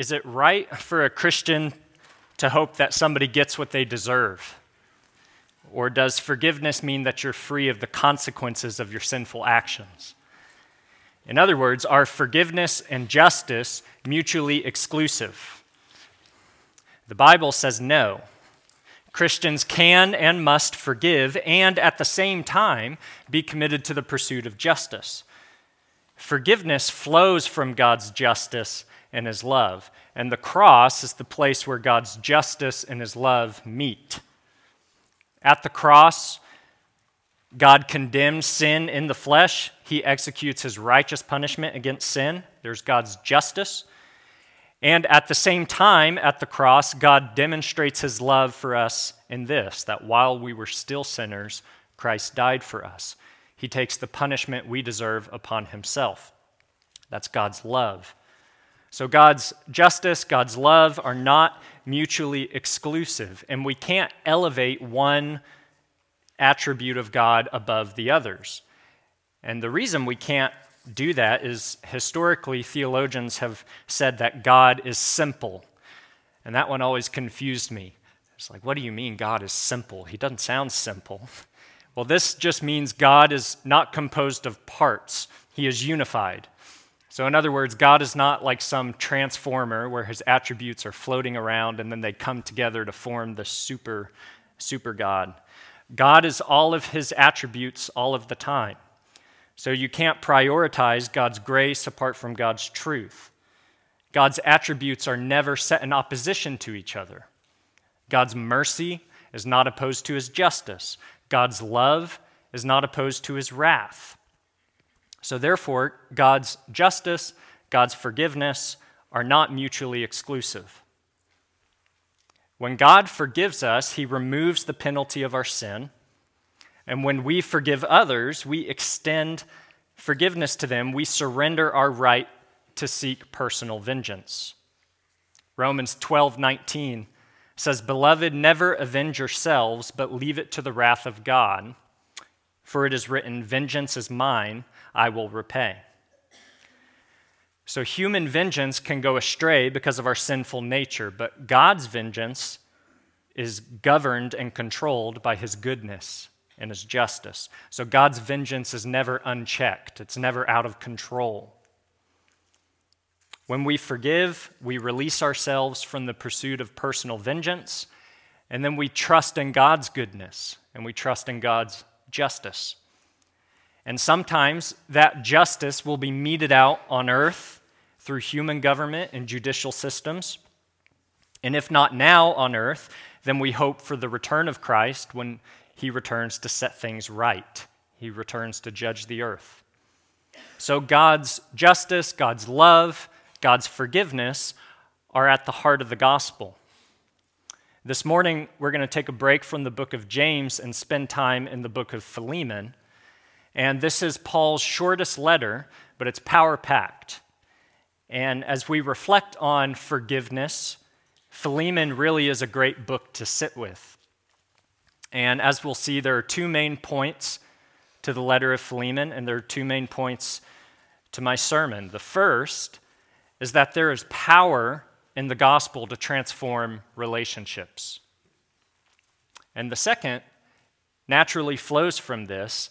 Is it right for a Christian to hope that somebody gets what they deserve? Or does forgiveness mean that you're free of the consequences of your sinful actions? In other words, are forgiveness and justice mutually exclusive? The Bible says no. Christians can and must forgive and at the same time be committed to the pursuit of justice. Forgiveness flows from God's justice and His love, and the cross is the place where God's justice and His love meet. At the cross, God condemns sin in the flesh. He executes his righteous punishment against sin. There's God's justice. And at the same time, at the cross, God demonstrates his love for us in this that while we were still sinners, Christ died for us. He takes the punishment we deserve upon himself. That's God's love. So, God's justice, God's love are not mutually exclusive, and we can't elevate one attribute of God above the others. And the reason we can't do that is historically, theologians have said that God is simple. And that one always confused me. It's like, what do you mean God is simple? He doesn't sound simple. Well, this just means God is not composed of parts, He is unified. So, in other words, God is not like some transformer where his attributes are floating around and then they come together to form the super, super God. God is all of his attributes all of the time. So you can't prioritize God's grace apart from God's truth. God's attributes are never set in opposition to each other. God's mercy is not opposed to his justice. God's love is not opposed to his wrath. So, therefore, God's justice, God's forgiveness are not mutually exclusive. When God forgives us, he removes the penalty of our sin. And when we forgive others, we extend forgiveness to them. We surrender our right to seek personal vengeance. Romans 12 19 says, Beloved, never avenge yourselves, but leave it to the wrath of God. For it is written, Vengeance is mine, I will repay. So human vengeance can go astray because of our sinful nature, but God's vengeance is governed and controlled by his goodness and his justice. So God's vengeance is never unchecked, it's never out of control. When we forgive, we release ourselves from the pursuit of personal vengeance, and then we trust in God's goodness and we trust in God's justice. And sometimes that justice will be meted out on earth through human government and judicial systems. And if not now on earth, then we hope for the return of Christ when he returns to set things right. He returns to judge the earth. So God's justice, God's love, God's forgiveness are at the heart of the gospel. This morning, we're going to take a break from the book of James and spend time in the book of Philemon. And this is Paul's shortest letter, but it's power packed. And as we reflect on forgiveness, Philemon really is a great book to sit with. And as we'll see, there are two main points to the letter of Philemon, and there are two main points to my sermon. The first is that there is power in the gospel to transform relationships. And the second naturally flows from this,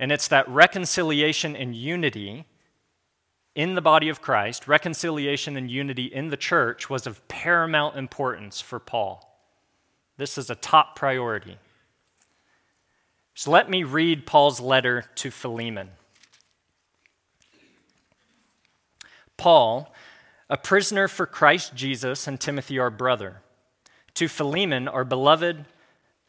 and it's that reconciliation and unity in the body of Christ, reconciliation and unity in the church was of paramount importance for Paul. This is a top priority. So let me read Paul's letter to Philemon. Paul, a prisoner for Christ Jesus, and Timothy, our brother, to Philemon, our beloved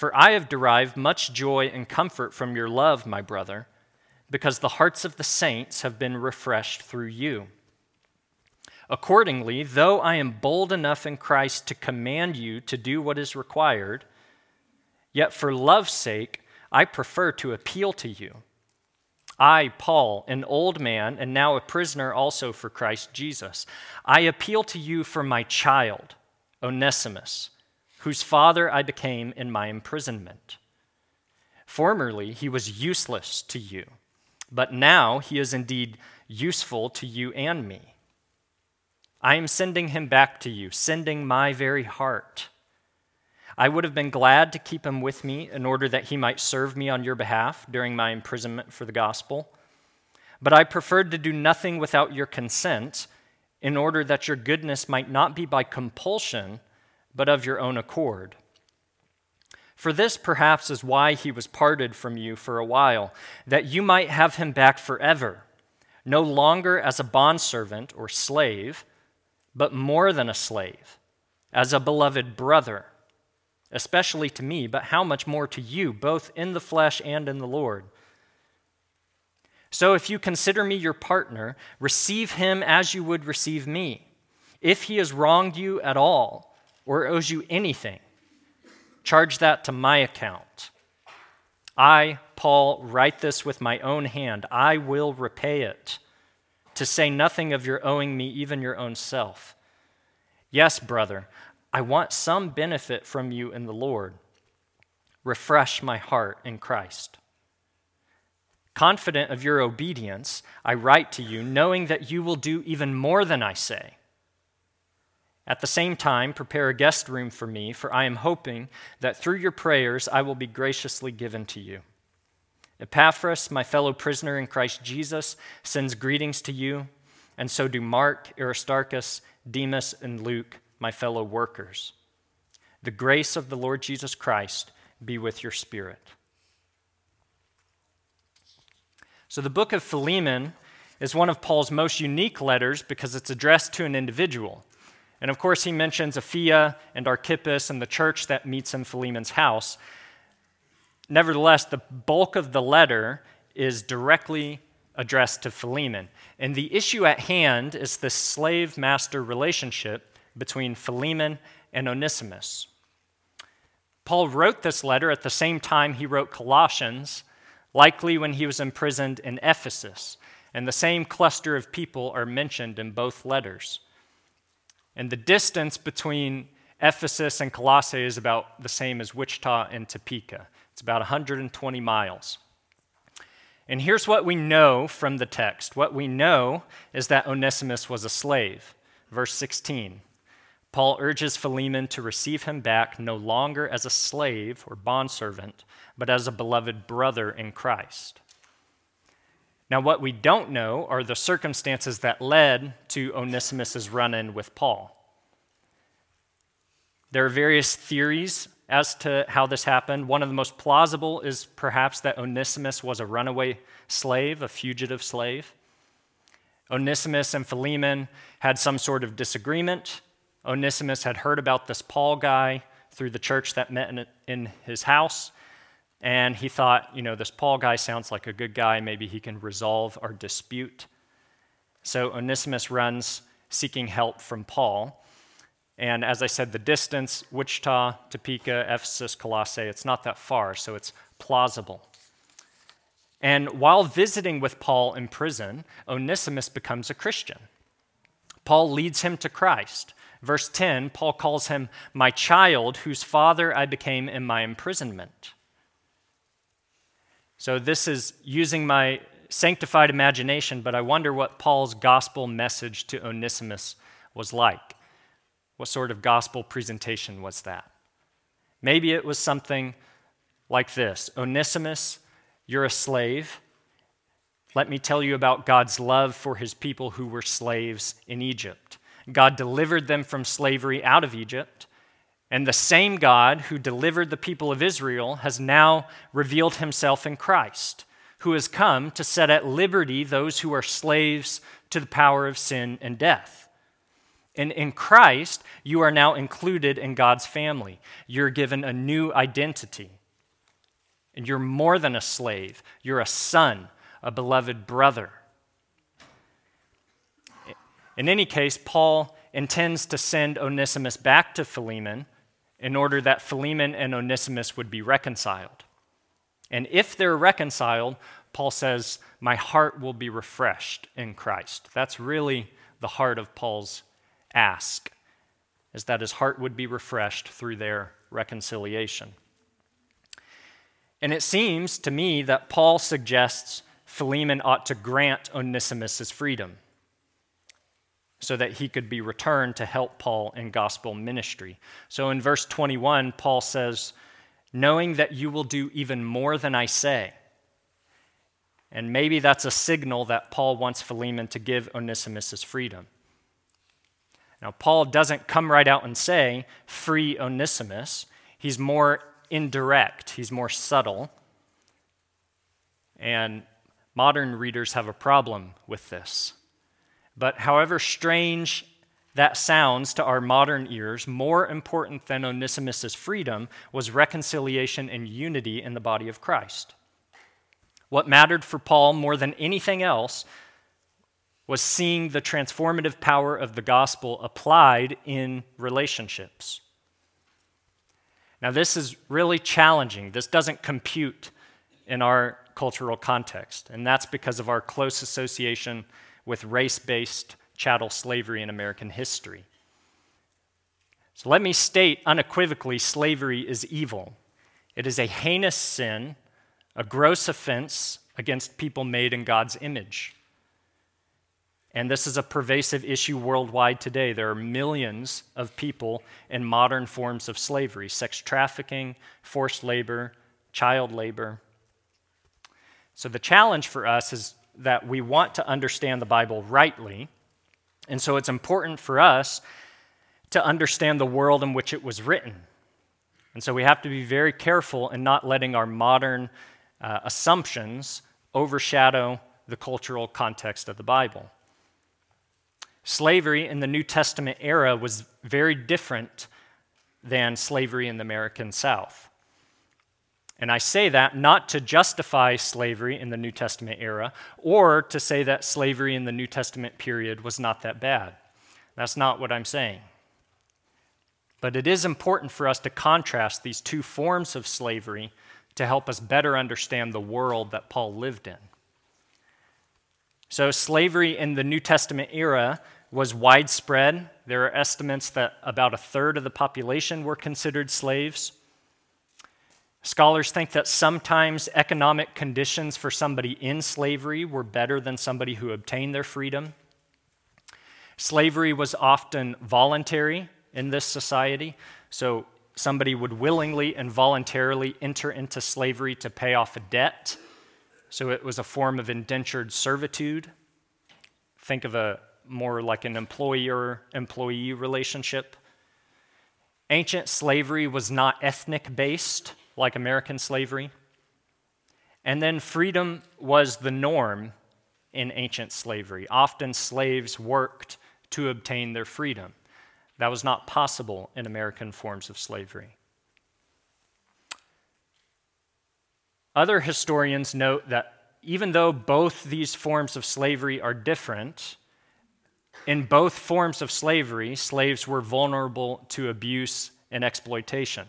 For I have derived much joy and comfort from your love, my brother because the hearts of the saints have been refreshed through you. Accordingly, though I am bold enough in Christ to command you to do what is required, yet for love's sake, I prefer to appeal to you. I, Paul, an old man, and now a prisoner also for Christ Jesus, I appeal to you for my child, Onesimus, whose father I became in my imprisonment. Formerly, he was useless to you, but now he is indeed useful to you and me. I am sending him back to you, sending my very heart. I would have been glad to keep him with me in order that he might serve me on your behalf during my imprisonment for the gospel. But I preferred to do nothing without your consent in order that your goodness might not be by compulsion, but of your own accord. For this perhaps is why he was parted from you for a while, that you might have him back forever, no longer as a bondservant or slave but more than a slave, as a beloved brother, especially to me, but how much more to you, both in the flesh and in the Lord. So if you consider me your partner, receive him as you would receive me. If he has wronged you at all or owes you anything, charge that to my account. I, Paul, write this with my own hand. I will repay it to say nothing of your owing me even your own self. Yes, brother, I want some benefit from you in the Lord. Refresh my heart in Christ. Confident of your obedience, I write to you, knowing that you will do even more than I say. At the same time, prepare a guest room for me, for I am hoping that through your prayers I will be graciously given to you. Epaphras, my fellow prisoner in Christ Jesus, sends greetings to you, and so do Mark, Aristarchus, Demas, and Luke, my fellow workers. The grace of the Lord Jesus Christ be with your spirit. So, the book of Philemon is one of Paul's most unique letters because it's addressed to an individual. And of course, he mentions Apphia and Archippus and the church that meets in Philemon's house. Nevertheless, the bulk of the letter is directly addressed to Philemon. And the issue at hand is the slave master relationship between Philemon and Onesimus. Paul wrote this letter at the same time he wrote Colossians, likely when he was imprisoned in Ephesus. And the same cluster of people are mentioned in both letters. And the distance between Ephesus and Colossae is about the same as Wichita and Topeka. It's about 120 miles. And here's what we know from the text what we know is that Onesimus was a slave. Verse 16 Paul urges Philemon to receive him back no longer as a slave or bondservant, but as a beloved brother in Christ. Now, what we don't know are the circumstances that led to Onesimus's run in with Paul. There are various theories as to how this happened. One of the most plausible is perhaps that Onesimus was a runaway slave, a fugitive slave. Onesimus and Philemon had some sort of disagreement. Onesimus had heard about this Paul guy through the church that met in, in his house, and he thought, you know, this Paul guy sounds like a good guy. Maybe he can resolve our dispute. So Onesimus runs seeking help from Paul. And as I said, the distance, Wichita, Topeka, Ephesus, Colossae, it's not that far, so it's plausible. And while visiting with Paul in prison, Onesimus becomes a Christian. Paul leads him to Christ. Verse 10, Paul calls him my child, whose father I became in my imprisonment. So this is using my sanctified imagination, but I wonder what Paul's gospel message to Onesimus was like. What sort of gospel presentation was that? Maybe it was something like this Onesimus, you're a slave. Let me tell you about God's love for his people who were slaves in Egypt. God delivered them from slavery out of Egypt, and the same God who delivered the people of Israel has now revealed himself in Christ, who has come to set at liberty those who are slaves to the power of sin and death. And in Christ, you are now included in God's family. You're given a new identity. And you're more than a slave, you're a son, a beloved brother. In any case, Paul intends to send Onesimus back to Philemon in order that Philemon and Onesimus would be reconciled. And if they're reconciled, Paul says, My heart will be refreshed in Christ. That's really the heart of Paul's ask, is that his heart would be refreshed through their reconciliation. And it seems to me that Paul suggests Philemon ought to grant Onesimus his freedom so that he could be returned to help Paul in gospel ministry. So in verse 21, Paul says, Knowing that you will do even more than I say. And maybe that's a signal that Paul wants Philemon to give Onesimus his freedom. Now, Paul doesn't come right out and say, Free Onesimus. He's more indirect, he's more subtle. And modern readers have a problem with this. But however strange that sounds to our modern ears, more important than Onesimus' freedom was reconciliation and unity in the body of Christ. What mattered for Paul more than anything else was seeing the transformative power of the gospel applied in relationships. Now, this is really challenging. This doesn't compute in our cultural context, and that's because of our close association with race based chattel slavery in American history. So let me state unequivocally slavery is evil. It is a heinous sin, a gross offense against people made in God's image. And this is a pervasive issue worldwide today. There are millions of people in modern forms of slavery sex trafficking, forced labor, child labor. So the challenge for us is that we want to understand the Bible rightly. And so it's important for us to understand the world in which it was written. And so we have to be very careful in not letting our modern uh, assumptions overshadow the cultural context of the Bible. Slavery in the New Testament era was very different than slavery in the American South. And I say that not to justify slavery in the New Testament era or to say that slavery in the New Testament period was not that bad. That's not what I'm saying. But it is important for us to contrast these two forms of slavery to help us better understand the world that Paul lived in. So, slavery in the New Testament era was widespread. There are estimates that about a third of the population were considered slaves. Scholars think that sometimes economic conditions for somebody in slavery were better than somebody who obtained their freedom. Slavery was often voluntary in this society, so somebody would willingly and voluntarily enter into slavery to pay off a debt. So it was a form of indentured servitude. Think of a more like an employer employee relationship. Ancient slavery was not ethnic based like American slavery. And then freedom was the norm in ancient slavery. Often slaves worked to obtain their freedom. That was not possible in American forms of slavery. Other historians note that even though both these forms of slavery are different, in both forms of slavery, slaves were vulnerable to abuse and exploitation.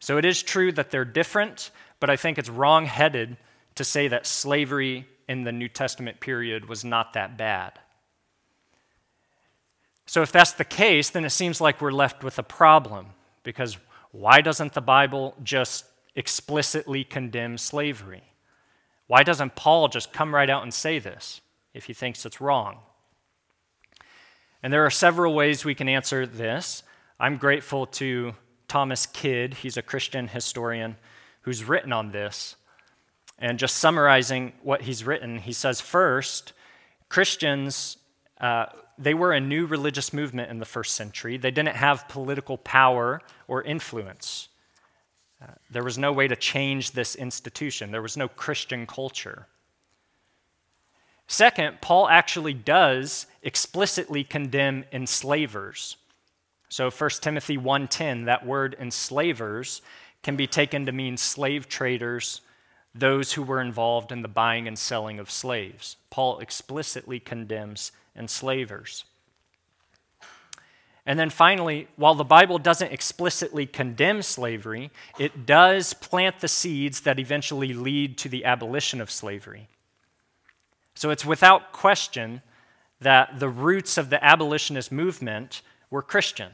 So it is true that they're different, but I think it's wrong headed to say that slavery in the New Testament period was not that bad. So if that's the case, then it seems like we're left with a problem because why doesn't the Bible just explicitly condemn slavery? Why doesn't Paul just come right out and say this if he thinks it's wrong? And there are several ways we can answer this. I'm grateful to Thomas Kidd, he's a Christian historian who's written on this. And just summarizing what he's written, he says first, Christians, uh, they were a new religious movement in the first century. They didn't have political power or influence. Uh, there was no way to change this institution, there was no Christian culture. Second, Paul actually does explicitly condemn enslavers. So 1 Timothy 1:10, that word enslavers can be taken to mean slave traders, those who were involved in the buying and selling of slaves. Paul explicitly condemns enslavers. And then finally, while the Bible doesn't explicitly condemn slavery, it does plant the seeds that eventually lead to the abolition of slavery. So it's without question that the roots of the abolitionist movement were Christian.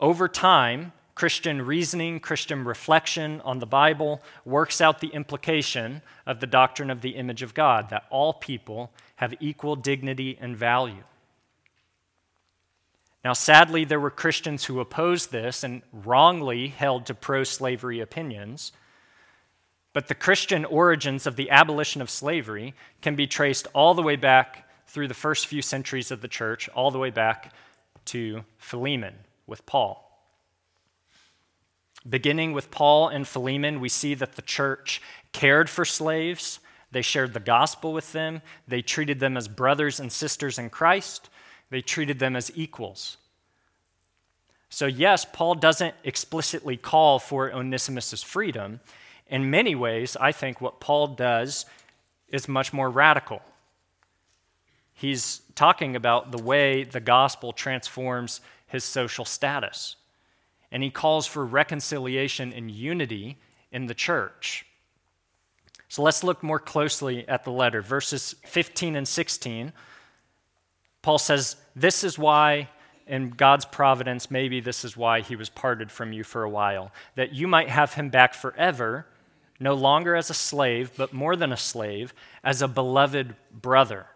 Over time, Christian reasoning, Christian reflection on the Bible works out the implication of the doctrine of the image of God that all people have equal dignity and value. Now, sadly, there were Christians who opposed this and wrongly held to pro slavery opinions. But the Christian origins of the abolition of slavery can be traced all the way back through the first few centuries of the church, all the way back to Philemon with Paul. Beginning with Paul and Philemon, we see that the church cared for slaves, they shared the gospel with them, they treated them as brothers and sisters in Christ, they treated them as equals. So, yes, Paul doesn't explicitly call for Onesimus' freedom. In many ways, I think what Paul does is much more radical. He's talking about the way the gospel transforms his social status and he calls for reconciliation and unity in the church. So let's look more closely at the letter. Verses 15 and 16, Paul says, This is why, in God's providence, maybe this is why he was parted from you for a while, that you might have him back forever, no longer as a slave, but more than a slave, as a beloved brother.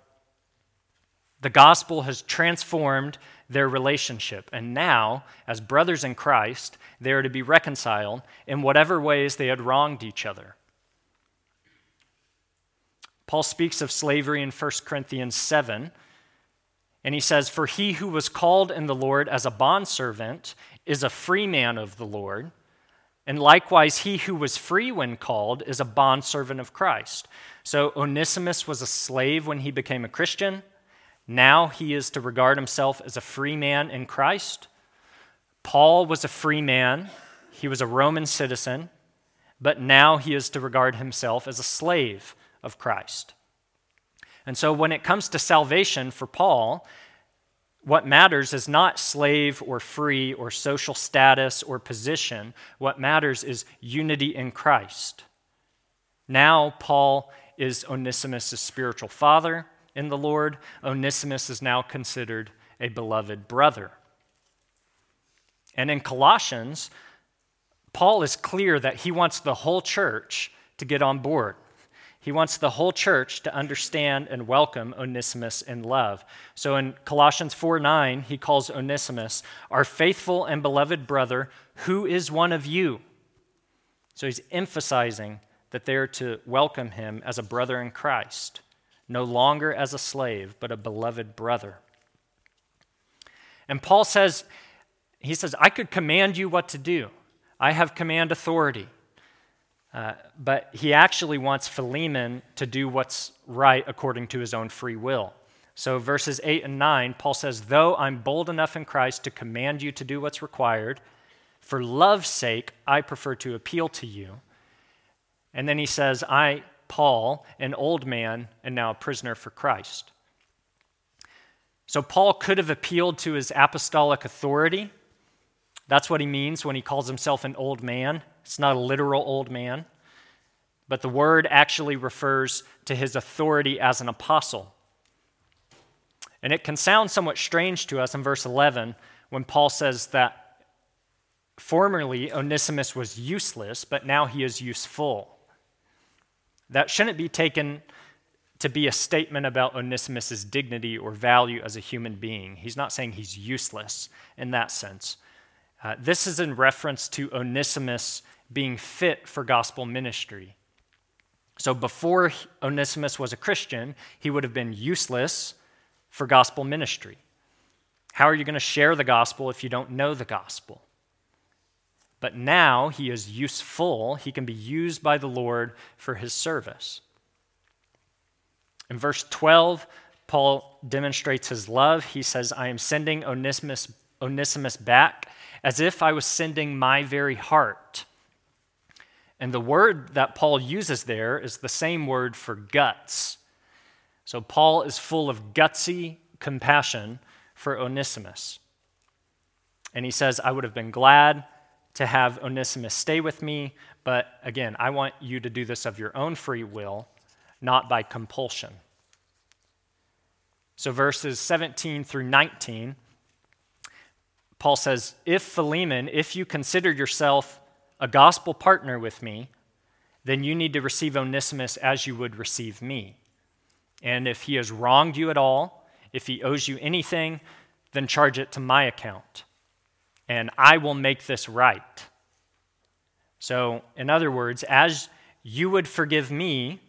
The gospel has transformed their relationship. And now, as brothers in Christ, they are to be reconciled in whatever ways they had wronged each other. Paul speaks of slavery in 1 Corinthians 7, and he says, For he who was called in the Lord as a bondservant is a free man of the Lord. And likewise, he who was free when called is a bondservant of Christ. So Onesimus was a slave when he became a Christian. Now he is to regard himself as a free man in Christ. Paul was a free man, he was a Roman citizen, but now he is to regard himself as a slave of Christ. And so when it comes to salvation for Paul, what matters is not slave or free or social status or position. What matters is unity in Christ. Now, Paul is Onesimus' spiritual father in the Lord, Onesimus is now considered a beloved brother. And in Colossians, Paul is clear that he wants the whole church to get on board. He wants the whole church to understand and welcome Onesimus in love. So in Colossians 4 9, he calls Onesimus our faithful and beloved brother, who is one of you. So he's emphasizing that they are to welcome him as a brother in Christ no longer as a slave, but a beloved brother. And Paul says, he says, I could command you what to do. I have command authority. Uh, but he actually wants Philemon to do what's right according to his own free will. So, verses 8 and 9, Paul says, Though I'm bold enough in Christ to command you to do what's required, for love's sake, I prefer to appeal to you. And then he says, I Paul, an old man and now a prisoner for Christ. So, Paul could have appealed to his apostolic authority. That's what he means when he calls himself an old man. It's not a literal old man, but the word actually refers to his authority as an apostle. And it can sound somewhat strange to us in verse 11 when Paul says that formerly Onesimus was useless, but now he is useful. That shouldn't be taken to be a statement about Onesimus' dignity or value as a human being. He's not saying he's useless in that sense. Uh, this is in reference to Onesimus being fit for gospel ministry. So before Onesimus was a Christian, he would have been useless for gospel ministry. How are you going to share the gospel if you don't know the gospel? But now he is useful. He can be used by the Lord for his service. In verse 12, Paul demonstrates his love. He says, I am sending Onesimus, Onesimus back as if I was sending my very heart. And the word that Paul uses there is the same word for guts. So Paul is full of gutsy compassion for Onesimus. And he says, I would have been glad to have Onesimus stay with me, but again, I want you to do this of your own free will, not by compulsion. So, verses 17 through 19, Paul says, If Philemon, if you consider yourself a gospel partner with me, then you need to receive Onesimus as you would receive me. And if he has wronged you at all, if he owes you anything, then charge it to my account, and I will make this right. So, in other words, as you would forgive me,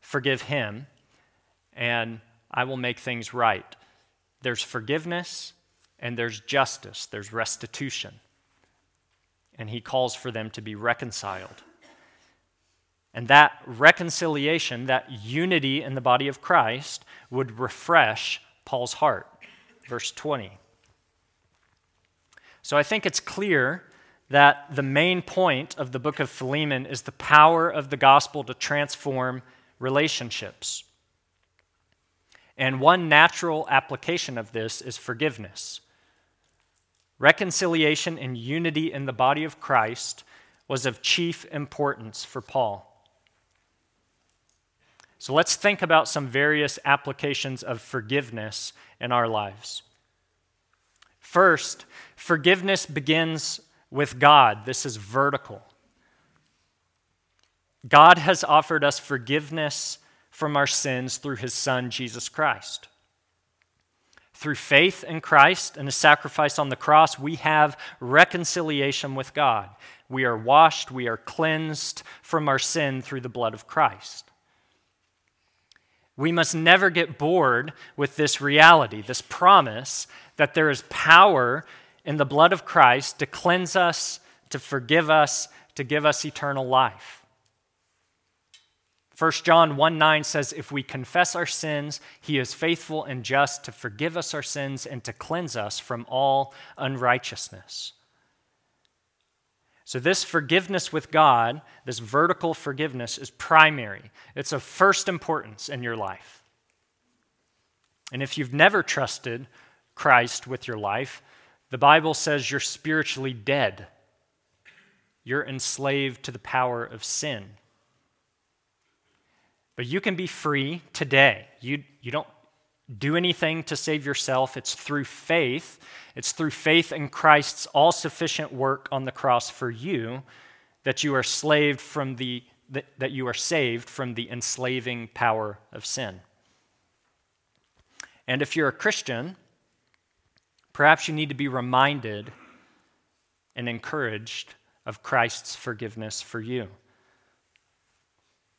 forgive him, and I will make things right. There's forgiveness and there's justice, there's restitution. And he calls for them to be reconciled. And that reconciliation, that unity in the body of Christ, would refresh Paul's heart. Verse 20. So I think it's clear that the main point of the book of Philemon is the power of the gospel to transform relationships. And one natural application of this is forgiveness. Reconciliation and unity in the body of Christ was of chief importance for Paul. So let's think about some various applications of forgiveness in our lives. First, forgiveness begins with God. This is vertical. God has offered us forgiveness from our sins through his Son, Jesus Christ. Through faith in Christ and his sacrifice on the cross, we have reconciliation with God. We are washed, we are cleansed from our sin through the blood of Christ. We must never get bored with this reality, this promise that there is power in the blood of Christ to cleanse us, to forgive us, to give us eternal life. 1 John 1 9 says, If we confess our sins, he is faithful and just to forgive us our sins and to cleanse us from all unrighteousness. So, this forgiveness with God, this vertical forgiveness, is primary. It's of first importance in your life. And if you've never trusted Christ with your life, the Bible says you're spiritually dead. You're enslaved to the power of sin. But you can be free today. You, you don't do anything to save yourself. It's through faith. It's through faith in Christ's all sufficient work on the cross for you that you are slaved from the that, that you are saved from the enslaving power of sin. And if you're a Christian, perhaps you need to be reminded and encouraged of Christ's forgiveness for you.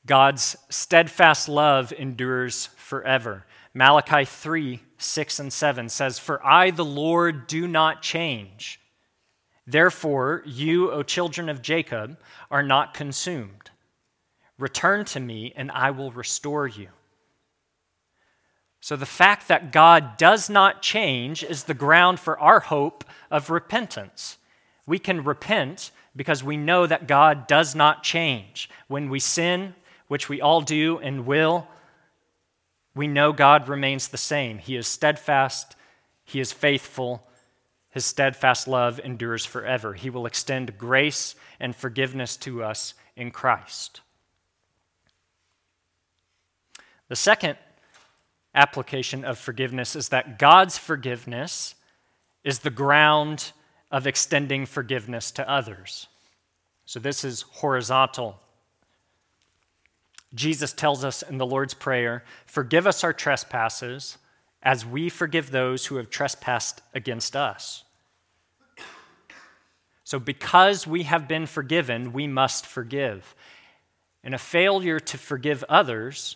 God's steadfast love endures forever. Malachi 3 6 and 7 says, For I, the Lord, do not change. Therefore, you, O children of Jacob, are not consumed. Return to me, and I will restore you. So, the fact that God does not change is the ground for our hope of repentance. We can repent because we know that God does not change. When we sin, which we all do and will, we know God remains the same. He is steadfast, He is faithful, His steadfast love endures forever. He will extend grace and forgiveness to us in Christ. The second application of forgiveness is that God's forgiveness is the ground of extending forgiveness to others. So this is horizontal Jesus tells us in the Lord's Prayer Forgive us our trespasses as we forgive those who have trespassed against us. So, because we have been forgiven, we must forgive. And a failure to forgive others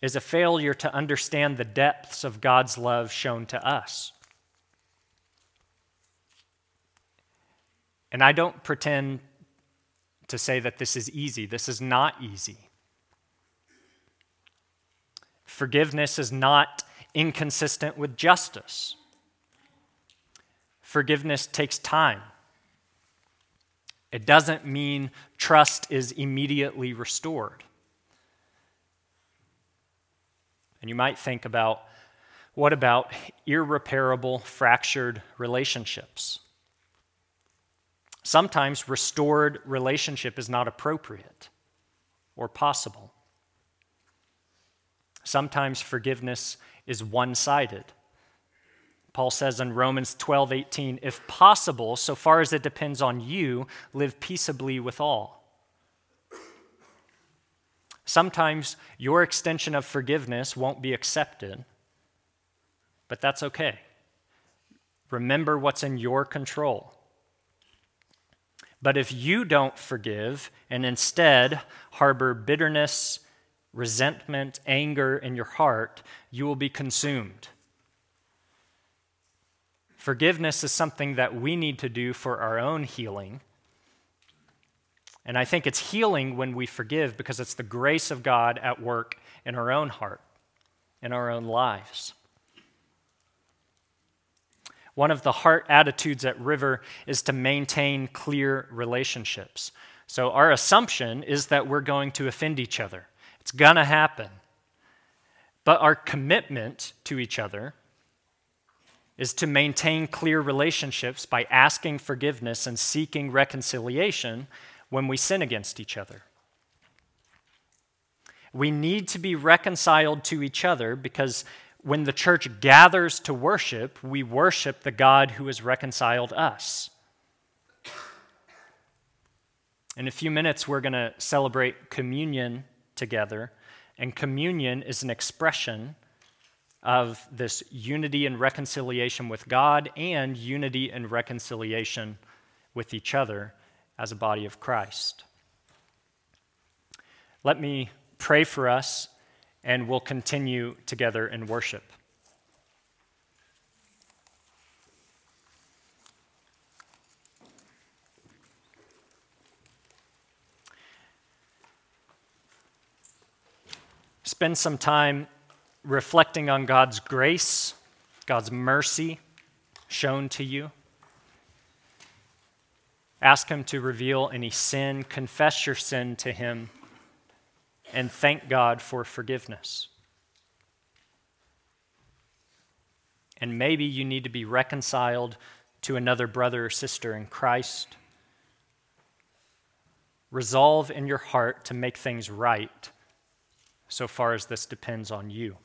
is a failure to understand the depths of God's love shown to us. And I don't pretend to say that this is easy. This is not easy. Forgiveness is not inconsistent with justice. Forgiveness takes time. It doesn't mean trust is immediately restored. And you might think about what about irreparable, fractured relationships? Sometimes restored relationship is not appropriate or possible. Sometimes forgiveness is one sided. Paul says in Romans 12, 18, if possible, so far as it depends on you, live peaceably with all. Sometimes your extension of forgiveness won't be accepted, but that's okay. Remember what's in your control. But if you don't forgive and instead harbor bitterness, resentment, anger in your heart, you will be consumed. Forgiveness is something that we need to do for our own healing. And I think it's healing when we forgive because it's the grace of God at work in our own heart, in our own lives. One of the heart attitudes at River is to maintain clear relationships. So, our assumption is that we're going to offend each other. It's going to happen. But our commitment to each other is to maintain clear relationships by asking forgiveness and seeking reconciliation when we sin against each other. We need to be reconciled to each other because when the church gathers to worship, we worship the God who has reconciled us. In a few minutes, we're going to celebrate communion together, and communion is an expression of this unity and reconciliation with God and unity and reconciliation with each other as a body of Christ. Let me pray for us, and we'll continue together in worship. Spend some time reflecting on God's grace, God's mercy shown to you. Ask Him to reveal any sin, confess your sin to Him, and thank God for forgiveness. And maybe you need to be reconciled to another brother or sister in Christ. Resolve in your heart to make things right so far as this depends on you.